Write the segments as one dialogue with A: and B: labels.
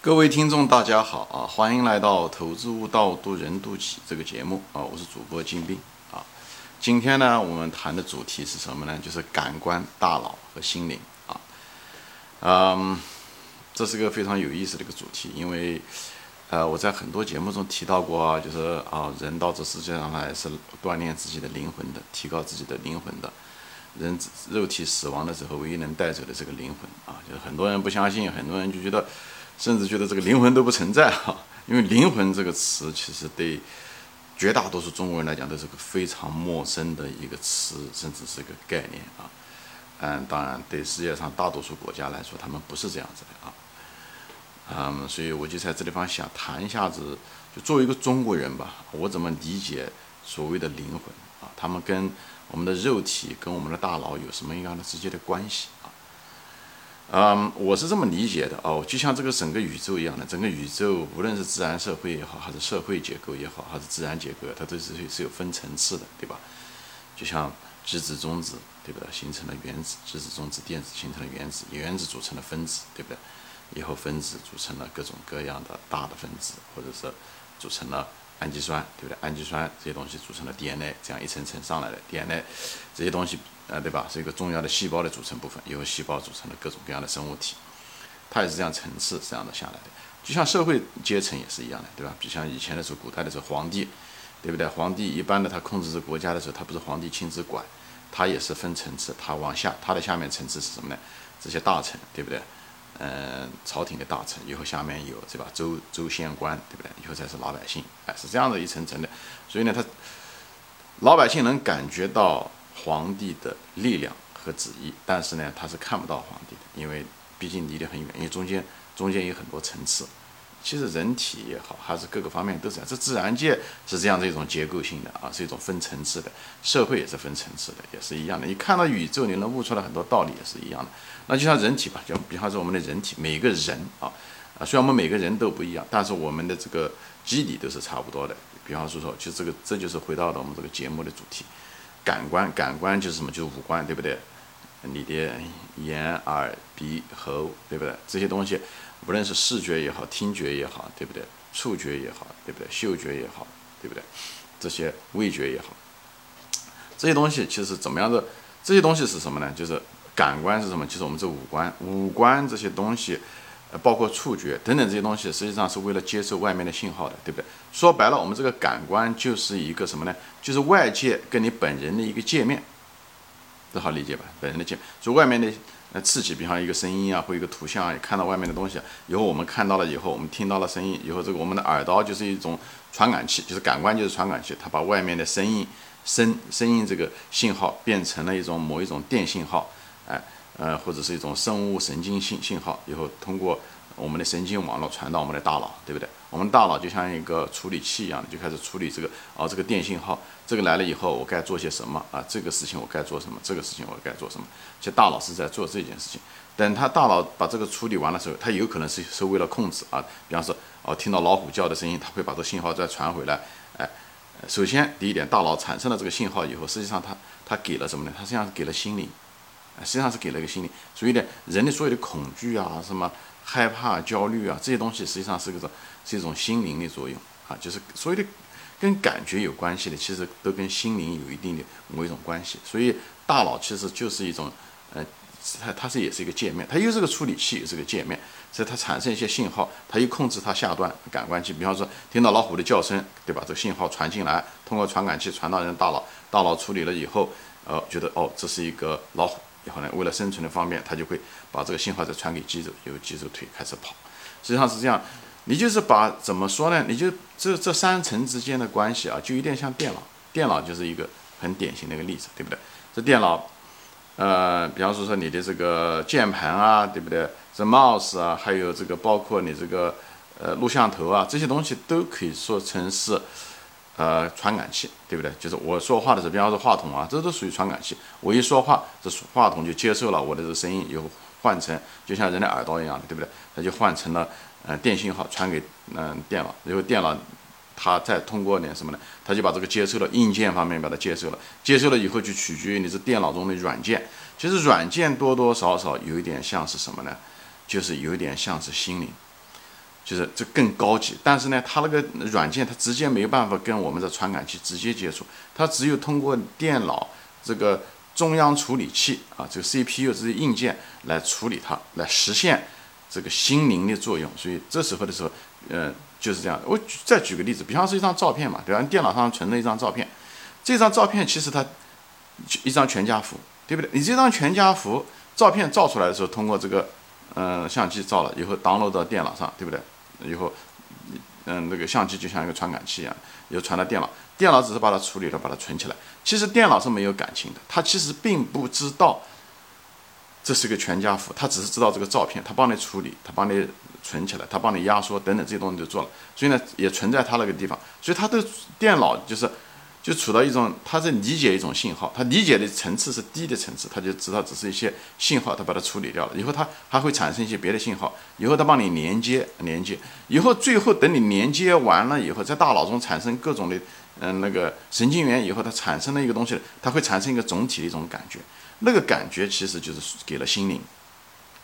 A: 各位听众，大家好啊！欢迎来到《投资悟道，渡人渡己》这个节目啊！我是主播金兵啊。今天呢，我们谈的主题是什么呢？就是感官、大脑和心灵啊。嗯，这是个非常有意思的一个主题，因为呃，我在很多节目中提到过啊，就是啊，人到这世界上来是锻炼自己的灵魂的，提高自己的灵魂的。人肉体死亡的时候，唯一能带走的这个灵魂啊，就是很多人不相信，很多人就觉得。甚至觉得这个灵魂都不存在哈，因为灵魂这个词其实对绝大多数中国人来讲都是个非常陌生的一个词，甚至是个概念啊。嗯，当然对世界上大多数国家来说，他们不是这样子的啊。嗯，所以我就在这地方想谈一下子，就作为一个中国人吧，我怎么理解所谓的灵魂啊？他们跟我们的肉体、跟我们的大脑有什么样的直接的关系？嗯，我是这么理解的哦，就像这个整个宇宙一样的，整个宇宙无论是自然社会也好，还是社会结构也好，还是自然结构，它都是是有分层次的，对吧？就像质子中子，对不对？形成了原子，质子中子电子形成了原子，原子组成了分子，对不对？以后分子组成了各种各样的大的分子，或者是组成了氨基酸，对不对？氨基酸这些东西组成了 DNA，这样一层层上来的 DNA，这些东西。啊，对吧？是一个重要的细胞的组成部分，由细胞组成的各种各样的生物体，它也是这样层次这样的下来的。就像社会阶层也是一样的，对吧？比像以前的时候，古代的时候，皇帝，对不对？皇帝一般的他控制着国家的时候，他不是皇帝亲自管，他也是分层次，他往下，他的下面层次是什么呢？这些大臣，对不对？嗯，朝廷的大臣，以后下面有，对吧？州州县官，对不对？以后才是老百姓，哎，是这样的一层层的。所以呢，他老百姓能感觉到。皇帝的力量和旨意，但是呢，他是看不到皇帝的，因为毕竟离得很远，因为中间中间有很多层次。其实人体也好，还是各个方面都是这样。这自然界是这样的一种结构性的啊，是一种分层次的。社会也是分层次的，也是一样的。你看到宇宙，你能悟出来很多道理，也是一样的。那就像人体吧，就比方说我们的人体，每个人啊啊，虽然我们每个人都不一样，但是我们的这个基底都是差不多的。比方说说，就这个，这就是回到了我们这个节目的主题。感官，感官就是什么？就是五官，对不对？你的眼、耳、鼻、喉，对不对？这些东西，无论是视觉也好，听觉也好，对不对？触觉也好，对不对？嗅觉也好，对不对？这些味觉也好，这些东西其实怎么样的？这些东西是什么呢？就是感官是什么？就是我们这五官，五官这些东西。包括触觉等等这些东西，实际上是为了接受外面的信号的，对不对？说白了，我们这个感官就是一个什么呢？就是外界跟你本人的一个界面，这好理解吧？本人的界面，就外面的呃刺激，比方一个声音啊，或一个图像啊，看到外面的东西，以后我们看到了以后，我们听到了声音以后，这个我们的耳朵就是一种传感器，就是感官就是传感器，它把外面的声音、声声音这个信号变成了一种某一种电信号，哎。呃或者是一种生物神经信信号，以后通过我们的神经网络传到我们的大脑，对不对？我们大脑就像一个处理器一样的，就开始处理这个哦，这个电信号，这个来了以后，我该做些什么啊？这个事情我该做什么？这个事情我该做什么？其实大脑是在做这件事情。等他大脑把这个处理完的时候，他有可能是是为了控制啊，比方说哦，听到老虎叫的声音，它会把这信号再传回来。哎，首先第一点，大脑产生了这个信号以后，实际上它它给了什么呢？它实际上给了心灵。实际上是给了一个心理，所以呢，人的所有的恐惧啊、什么害怕、焦虑啊这些东西，实际上是个是一种心灵的作用啊，就是所有的跟感觉有关系的，其实都跟心灵有一定的某一种关系。所以大脑其实就是一种，呃，它它是也是一个界面，它又是个处理器，又是个界面，所以它产生一些信号，它又控制它下端感官器，比方说听到老虎的叫声，对吧？这个信号传进来，通过传感器传到人大脑，大脑处理了以后，呃，觉得哦，这是一个老虎。以后呢，为了生存的方便，他就会把这个信号再传给肌肉，由肌肉腿开始跑。实际上是这样，你就是把怎么说呢？你就这这三层之间的关系啊，就有点像电脑。电脑就是一个很典型的一个例子，对不对？这电脑，呃，比方说说你的这个键盘啊，对不对？这 mouse 啊，还有这个包括你这个呃录像头啊，这些东西都可以说成是。呃，传感器，对不对？就是我说话的时候，比方说话筒啊，这都属于传感器。我一说话，这话筒就接受了我的这个声音，以后换成就像人的耳朵一样的，对不对？它就换成了呃电信号传给嗯电脑，然后电脑它再通过点什么呢？它就把这个接收了硬件方面把它接收了，接收了以后就取决于你是电脑中的软件。其实软件多多少少有一点像是什么呢？就是有一点像是心灵。就是这更高级。但是呢，它那个软件它直接没有办法跟我们的传感器直接接触，它只有通过电脑这个中央处理器啊，这个 CPU 这些硬件来处理它，来实现这个心灵的作用。所以这时候的时候，呃，就是这样。我举再举个例子，比方说一张照片嘛，对吧？电脑上存的一张照片，这张照片其实它一张全家福，对不对？你这张全家福照片照出来的时候，通过这个嗯相机照了以后，download 到电脑上，对不对？以后，嗯，那个相机就像一个传感器一样，又传到电脑，电脑只是把它处理了，把它存起来。其实电脑是没有感情的，它其实并不知道这是个全家福，它只是知道这个照片，它帮你处理，它帮你存起来，它帮你压缩等等这些东西都做了，所以呢，也存在它那个地方，所以它的电脑就是。就处到一种，他在理解一种信号，他理解的层次是低的层次，他就知道只是一些信号，他把它处理掉了。以后他还会产生一些别的信号，以后他帮你连接连接，以后最后等你连接完了以后，在大脑中产生各种的嗯那个神经元以后，它产生了一个东西，它会产生一个总体的一种感觉，那个感觉其实就是给了心灵，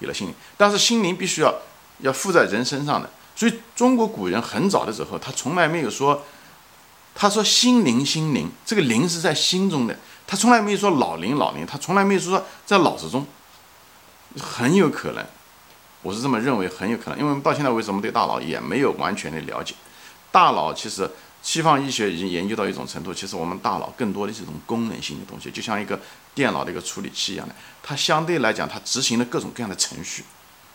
A: 给了心灵，但是心灵必须要要附在人身上的，所以中国古人很早的时候，他从来没有说。他说：“心灵，心灵，这个灵是在心中的。他从来没有说老灵，老灵，他从来没有说在脑子中。很有可能，我是这么认为，很有可能，因为到现在为什么对大脑也没有完全的了解？大脑其实西方医学已经研究到一种程度，其实我们大脑更多的是一种功能性的东西，就像一个电脑的一个处理器一样的，它相对来讲，它执行了各种各样的程序。”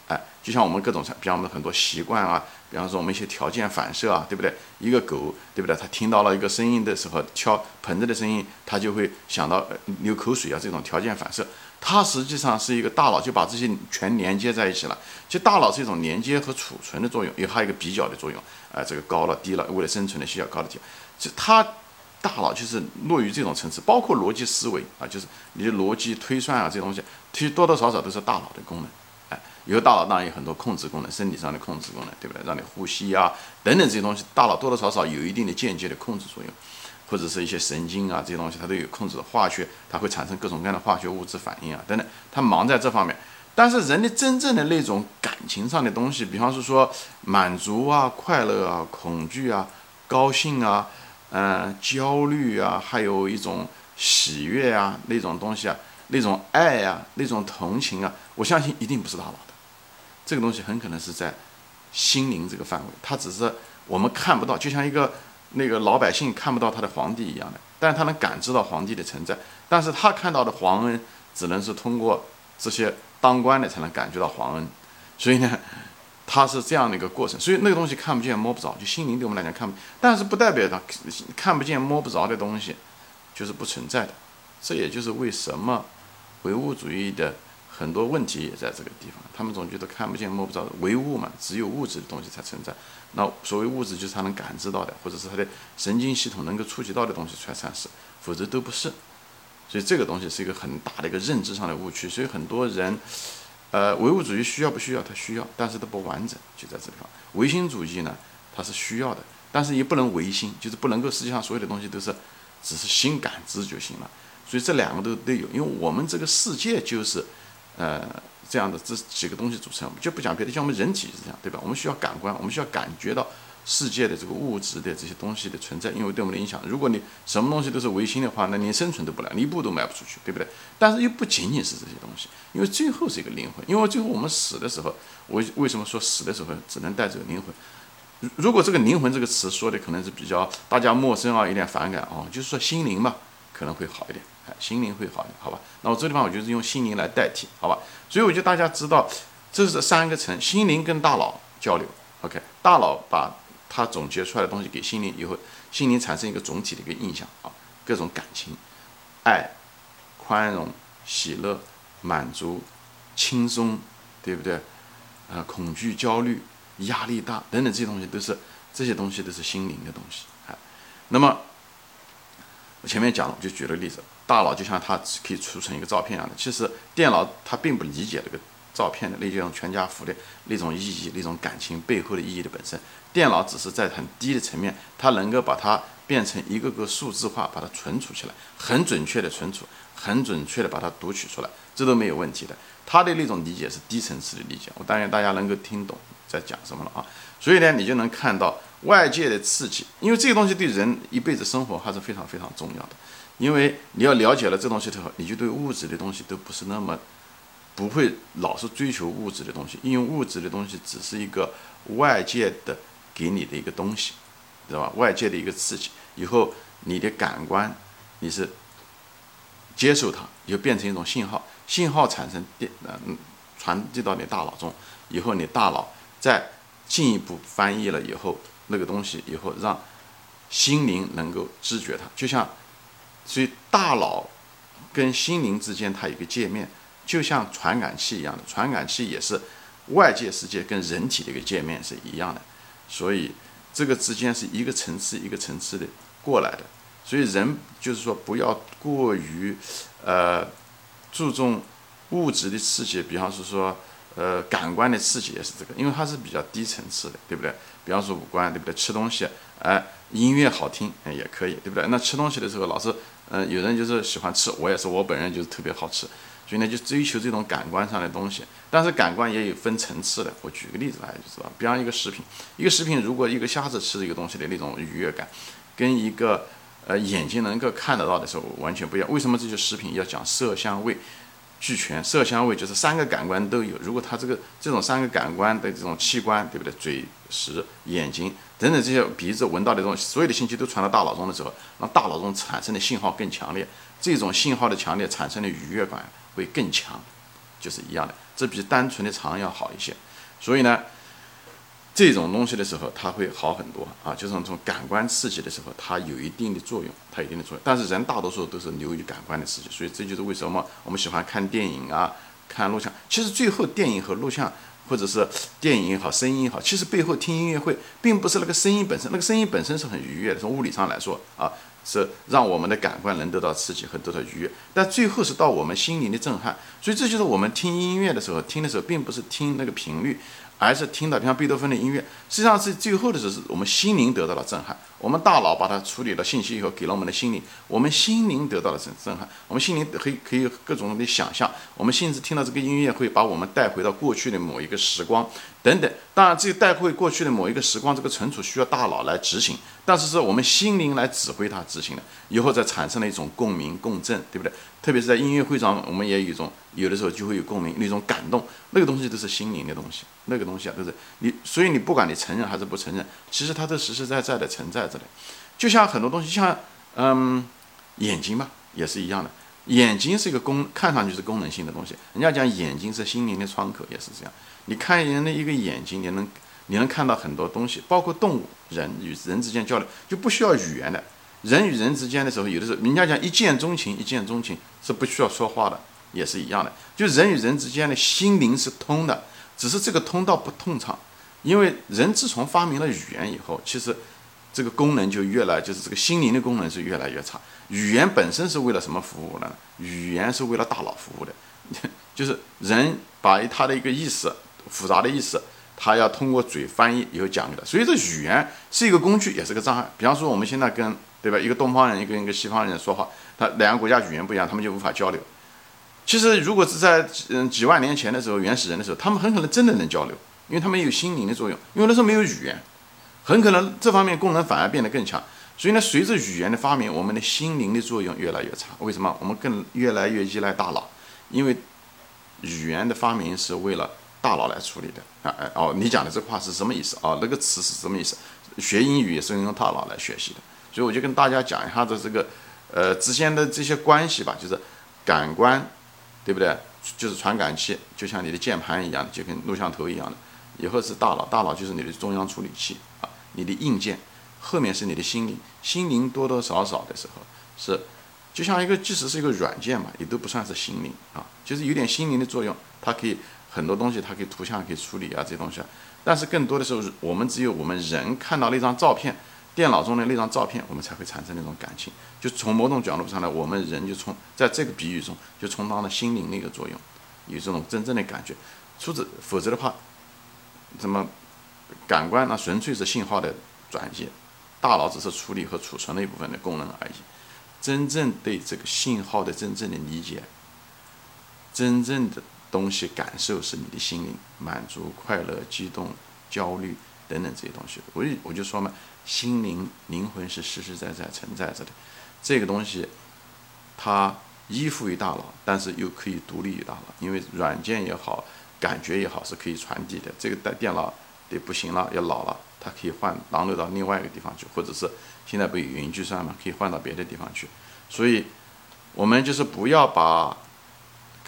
A: 哎，就像我们各种，比方我们很多习惯啊，比方说我们一些条件反射啊，对不对？一个狗，对不对？它听到了一个声音的时候，敲盆子的声音，它就会想到流口水啊，这种条件反射，它实际上是一个大脑就把这些全连接在一起了。其实大脑是一种连接和储存的作用，也还有一个比较的作用。啊，这个高了低了，为了生存的需要高的低。就它大脑就是落于这种层次，包括逻辑思维啊，就是你的逻辑推算啊，这些东西，其实多多少少都是大脑的功能。以后大脑当然有很多控制功能，身体上的控制功能，对不对？让你呼吸啊，等等这些东西，大脑多多少少有一定的间接的控制作用，或者是一些神经啊这些东西，它都有控制的化学，它会产生各种各样的化学物质反应啊等等，它忙在这方面。但是人的真正的那种感情上的东西，比方是说满足啊、快乐啊、恐惧啊、高兴啊、嗯、焦虑啊，还有一种喜悦啊那种东西啊，那种爱啊、那种同情啊，我相信一定不是大脑的。这个东西很可能是在心灵这个范围，它只是我们看不到，就像一个那个老百姓看不到他的皇帝一样的，但是他能感知到皇帝的存在，但是他看到的皇恩只能是通过这些当官的才能感觉到皇恩，所以呢，它是这样的一个过程，所以那个东西看不见摸不着，就心灵对我们来讲看不，但是不代表它看不见摸不着的东西就是不存在的，这也就是为什么唯物主义的。很多问题也在这个地方，他们总觉得看不见摸不着，唯物嘛，只有物质的东西才存在。那所谓物质就是他能感知到的，或者是他的神经系统能够触及到的东西才算是，否则都不是。所以这个东西是一个很大的一个认知上的误区。所以很多人，呃，唯物主义需要不需要？他需要，但是都不完整，就在这地方。唯心主义呢，它是需要的，但是也不能唯心，就是不能够世界上所有的东西都是只是心感知就行了。所以这两个都都有，因为我们这个世界就是。呃，这样的这几个东西组成，就不讲别的，像我们人体是这样，对吧？我们需要感官，我们需要感觉到世界的这个物质的这些东西的存在，因为对我们的影响。如果你什么东西都是唯心的话，那连生存都不了，一步都迈不出去，对不对？但是又不仅仅是这些东西，因为最后是一个灵魂，因为最后我们死的时候，为为什么说死的时候只能带走灵魂？如果这个灵魂这个词说的可能是比较大家陌生啊，有点反感啊，就是说心灵嘛，可能会好一点。心灵会好一点，好吧？那我这地方我就是用心灵来代替，好吧？所以我觉得大家知道，这是三个层：心灵跟大脑交流，OK？大脑把它总结出来的东西给心灵以后，心灵产生一个总体的一个印象啊，各种感情、爱、宽容、喜乐、满足、轻松，对不对？呃，恐惧、焦虑、压力大等等这些东西都是这些东西都是心灵的东西啊。那么前面讲了，就举了个例子。大脑就像它可以储存一个照片一样的，其实电脑它并不理解这个照片的那种全家福的那种意义、那种感情背后的意义的本身。电脑只是在很低的层面，它能够把它变成一个个数字化，把它存储起来，很准确的存储，很准确的把它读取出来，这都没有问题的。它的那种理解是低层次的理解，我当然大家能够听懂，在讲什么了啊。所以呢，你就能看到外界的刺激，因为这个东西对人一辈子生活还是非常非常重要的。因为你要了解了这东西之后，你就对物质的东西都不是那么不会老是追求物质的东西，因为物质的东西只是一个外界的给你的一个东西，知道吧？外界的一个刺激，以后你的感官你是接受它，就变成一种信号，信号产生电，嗯，传递到你大脑中，以后你大脑再进一步翻译了以后，那个东西以后让心灵能够知觉它，就像。所以大脑跟心灵之间，它有个界面，就像传感器一样的，传感器也是外界世界跟人体的一个界面是一样的。所以这个之间是一个层次一个层次的过来的。所以人就是说不要过于呃注重物质的刺激，比方是说呃感官的刺激也是这个，因为它是比较低层次的，对不对？比方说五官，对不对？吃东西，哎，音乐好听，哎也可以，对不对？那吃东西的时候老是。嗯，有人就是喜欢吃，我也是，我本人就是特别好吃，所以呢就追求这种感官上的东西。但是感官也有分层次的，我举个例子来就知道。比方一个食品，一个食品如果一个瞎子吃这个东西的那种愉悦感，跟一个呃眼睛能够看得到的时候完全不一样。为什么这些食品要讲色香味俱全？色香味就是三个感官都有。如果他这个这种三个感官的这种器官，对不对？嘴、食、眼睛。等等，这些鼻子闻到的这种，所有的信息都传到大脑中的时候，那大脑中产生的信号更强烈，这种信号的强烈产生的愉悦感会更强，就是一样的，这比单纯的肠要好一些。所以呢，这种东西的时候，它会好很多啊，就是从感官刺激的时候，它有一定的作用，它有一定的作用。但是人大多数都是流于感官的刺激，所以这就是为什么我们喜欢看电影啊、看录像。其实最后电影和录像。或者是电影也好，声音也好，其实背后听音乐会，并不是那个声音本身，那个声音本身是很愉悦的。从物理上来说啊，是让我们的感官能得到刺激和得到愉悦，但最后是到我们心灵的震撼。所以这就是我们听音乐的时候，听的时候并不是听那个频率。而是听到，比方贝多芬的音乐，实际上是最后的时候，我们心灵得到了震撼。我们大脑把它处理了信息以后，给了我们的心灵，我们心灵得到了震震撼。我们心灵可以可以各种的想象，我们甚至听到这个音乐会把我们带回到过去的某一个时光等等。当然，这个带回过去的某一个时光，这个存储需要大脑来执行，但是是我们心灵来指挥它执行的，以后再产生了一种共鸣共振，对不对？特别是在音乐会上，我们也有一种，有的时候就会有共鸣，那种感动，那个东西都是心灵的东西，那个东西啊都是你，所以你不管你承认还是不承认，其实它都实实在在的存在着的。就像很多东西，像嗯眼睛嘛，也是一样的，眼睛是一个功，看上去是功能性的东西。人家讲眼睛是心灵的窗口，也是这样。你看人的一个眼睛，你能你能看到很多东西，包括动物、人与人之间交流，就不需要语言的。人与人之间的时候，有的时候人家讲一见钟情，一见钟情是不需要说话的，也是一样的。就人与人之间的心灵是通的，只是这个通道不通畅。因为人自从发明了语言以后，其实这个功能就越来，就是这个心灵的功能是越来越差。语言本身是为了什么服务呢？语言是为了大脑服务的，就是人把他的一个意思复杂的意思，他要通过嘴翻译以后讲给他。所以这语言是一个工具，也是个障碍。比方说我们现在跟对吧？一个东方人，一个一个西方人说话，他两个国家语言不一样，他们就无法交流。其实，如果是在嗯几万年前的时候，原始人的时候，他们很可能真的能交流，因为他们有心灵的作用。因为那时候没有语言，很可能这方面功能反而变得更强。所以呢，随着语言的发明，我们的心灵的作用越来越差。为什么？我们更越来越依赖大脑，因为语言的发明是为了大脑来处理的。啊哎哦，你讲的这话是什么意思啊？那个词是什么意思？学英语也是用大脑来学习的。所以我就跟大家讲一下子这个，呃，之间的这些关系吧，就是感官，对不对？就是传感器，就像你的键盘一样，就跟录像头一样的。以后是大脑，大脑就是你的中央处理器啊，你的硬件，后面是你的心灵，心灵多多少少的时候是，就像一个，即使是一个软件嘛，也都不算是心灵啊，就是有点心灵的作用，它可以很多东西，它可以图像可以处理啊这些东西，但是更多的时候，我们只有我们人看到那张照片。电脑中的那张照片，我们才会产生那种感情。就从某种角度上来，我们人就从在这个比喻中就充当了心灵的一个作用，有这种真正的感觉。除此，否则的话，怎么感官那纯粹是信号的转接，大脑只是处理和储存的一部分的功能而已。真正对这个信号的真正的理解，真正的东西感受是你的心灵满足、快乐、激动、焦虑等等这些东西。我我就说嘛，心灵灵魂是实实在在存在着的，这个东西它依附于大脑，但是又可以独立于大脑，因为软件也好，感觉也好是可以传递的。这个带电脑也不行了，要老了，它可以换导入到另外一个地方去，或者是现在不有云计算嘛，可以换到别的地方去。所以，我们就是不要把。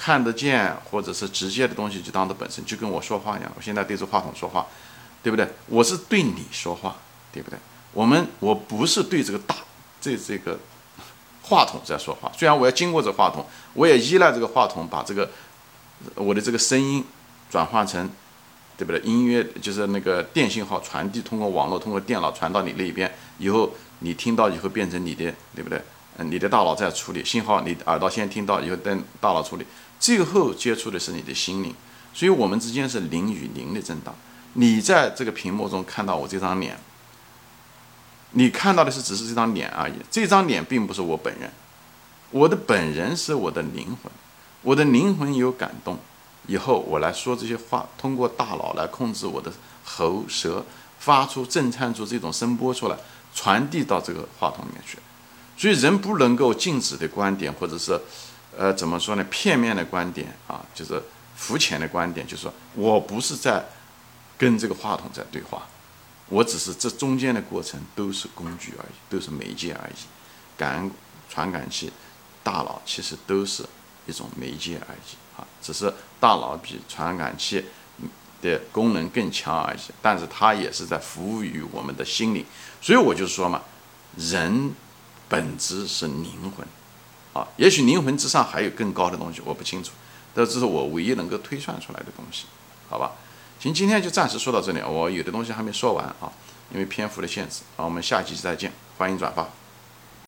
A: 看得见或者是直接的东西就当做本身，就跟我说话一样。我现在对着话筒说话，对不对？我是对你说话，对不对？我们我不是对这个大这这个话筒在说话。虽然我要经过这话筒，我也依赖这个话筒把这个我的这个声音转换成，对不对？音乐就是那个电信号传递，通过网络，通过电脑传到你那边以后，你听到以后变成你的，对不对？嗯，你的大脑在处理信号，你耳朵先听到以后，等大脑处理。最后接触的是你的心灵，所以我们之间是零与零的震荡。你在这个屏幕中看到我这张脸，你看到的是只是这张脸而已。这张脸并不是我本人，我的本人是我的灵魂，我的灵魂有感动。以后我来说这些话，通过大脑来控制我的喉舌，发出震颤出这种声波出来，传递到这个话筒里面去。所以人不能够静止的观点，或者是。呃，怎么说呢？片面的观点啊，就是肤浅的观点，就是说我不是在跟这个话筒在对话，我只是这中间的过程都是工具而已，都是媒介而已。感传感器、大脑其实都是一种媒介而已啊，只是大脑比传感器的功能更强而已。但是它也是在服务于我们的心灵，所以我就说嘛，人本质是灵魂。啊，也许灵魂之上还有更高的东西，我不清楚，但这是我唯一能够推算出来的东西，好吧？行，今天就暂时说到这里，我有的东西还没说完啊，因为篇幅的限制。好，我们下期再见，欢迎转发。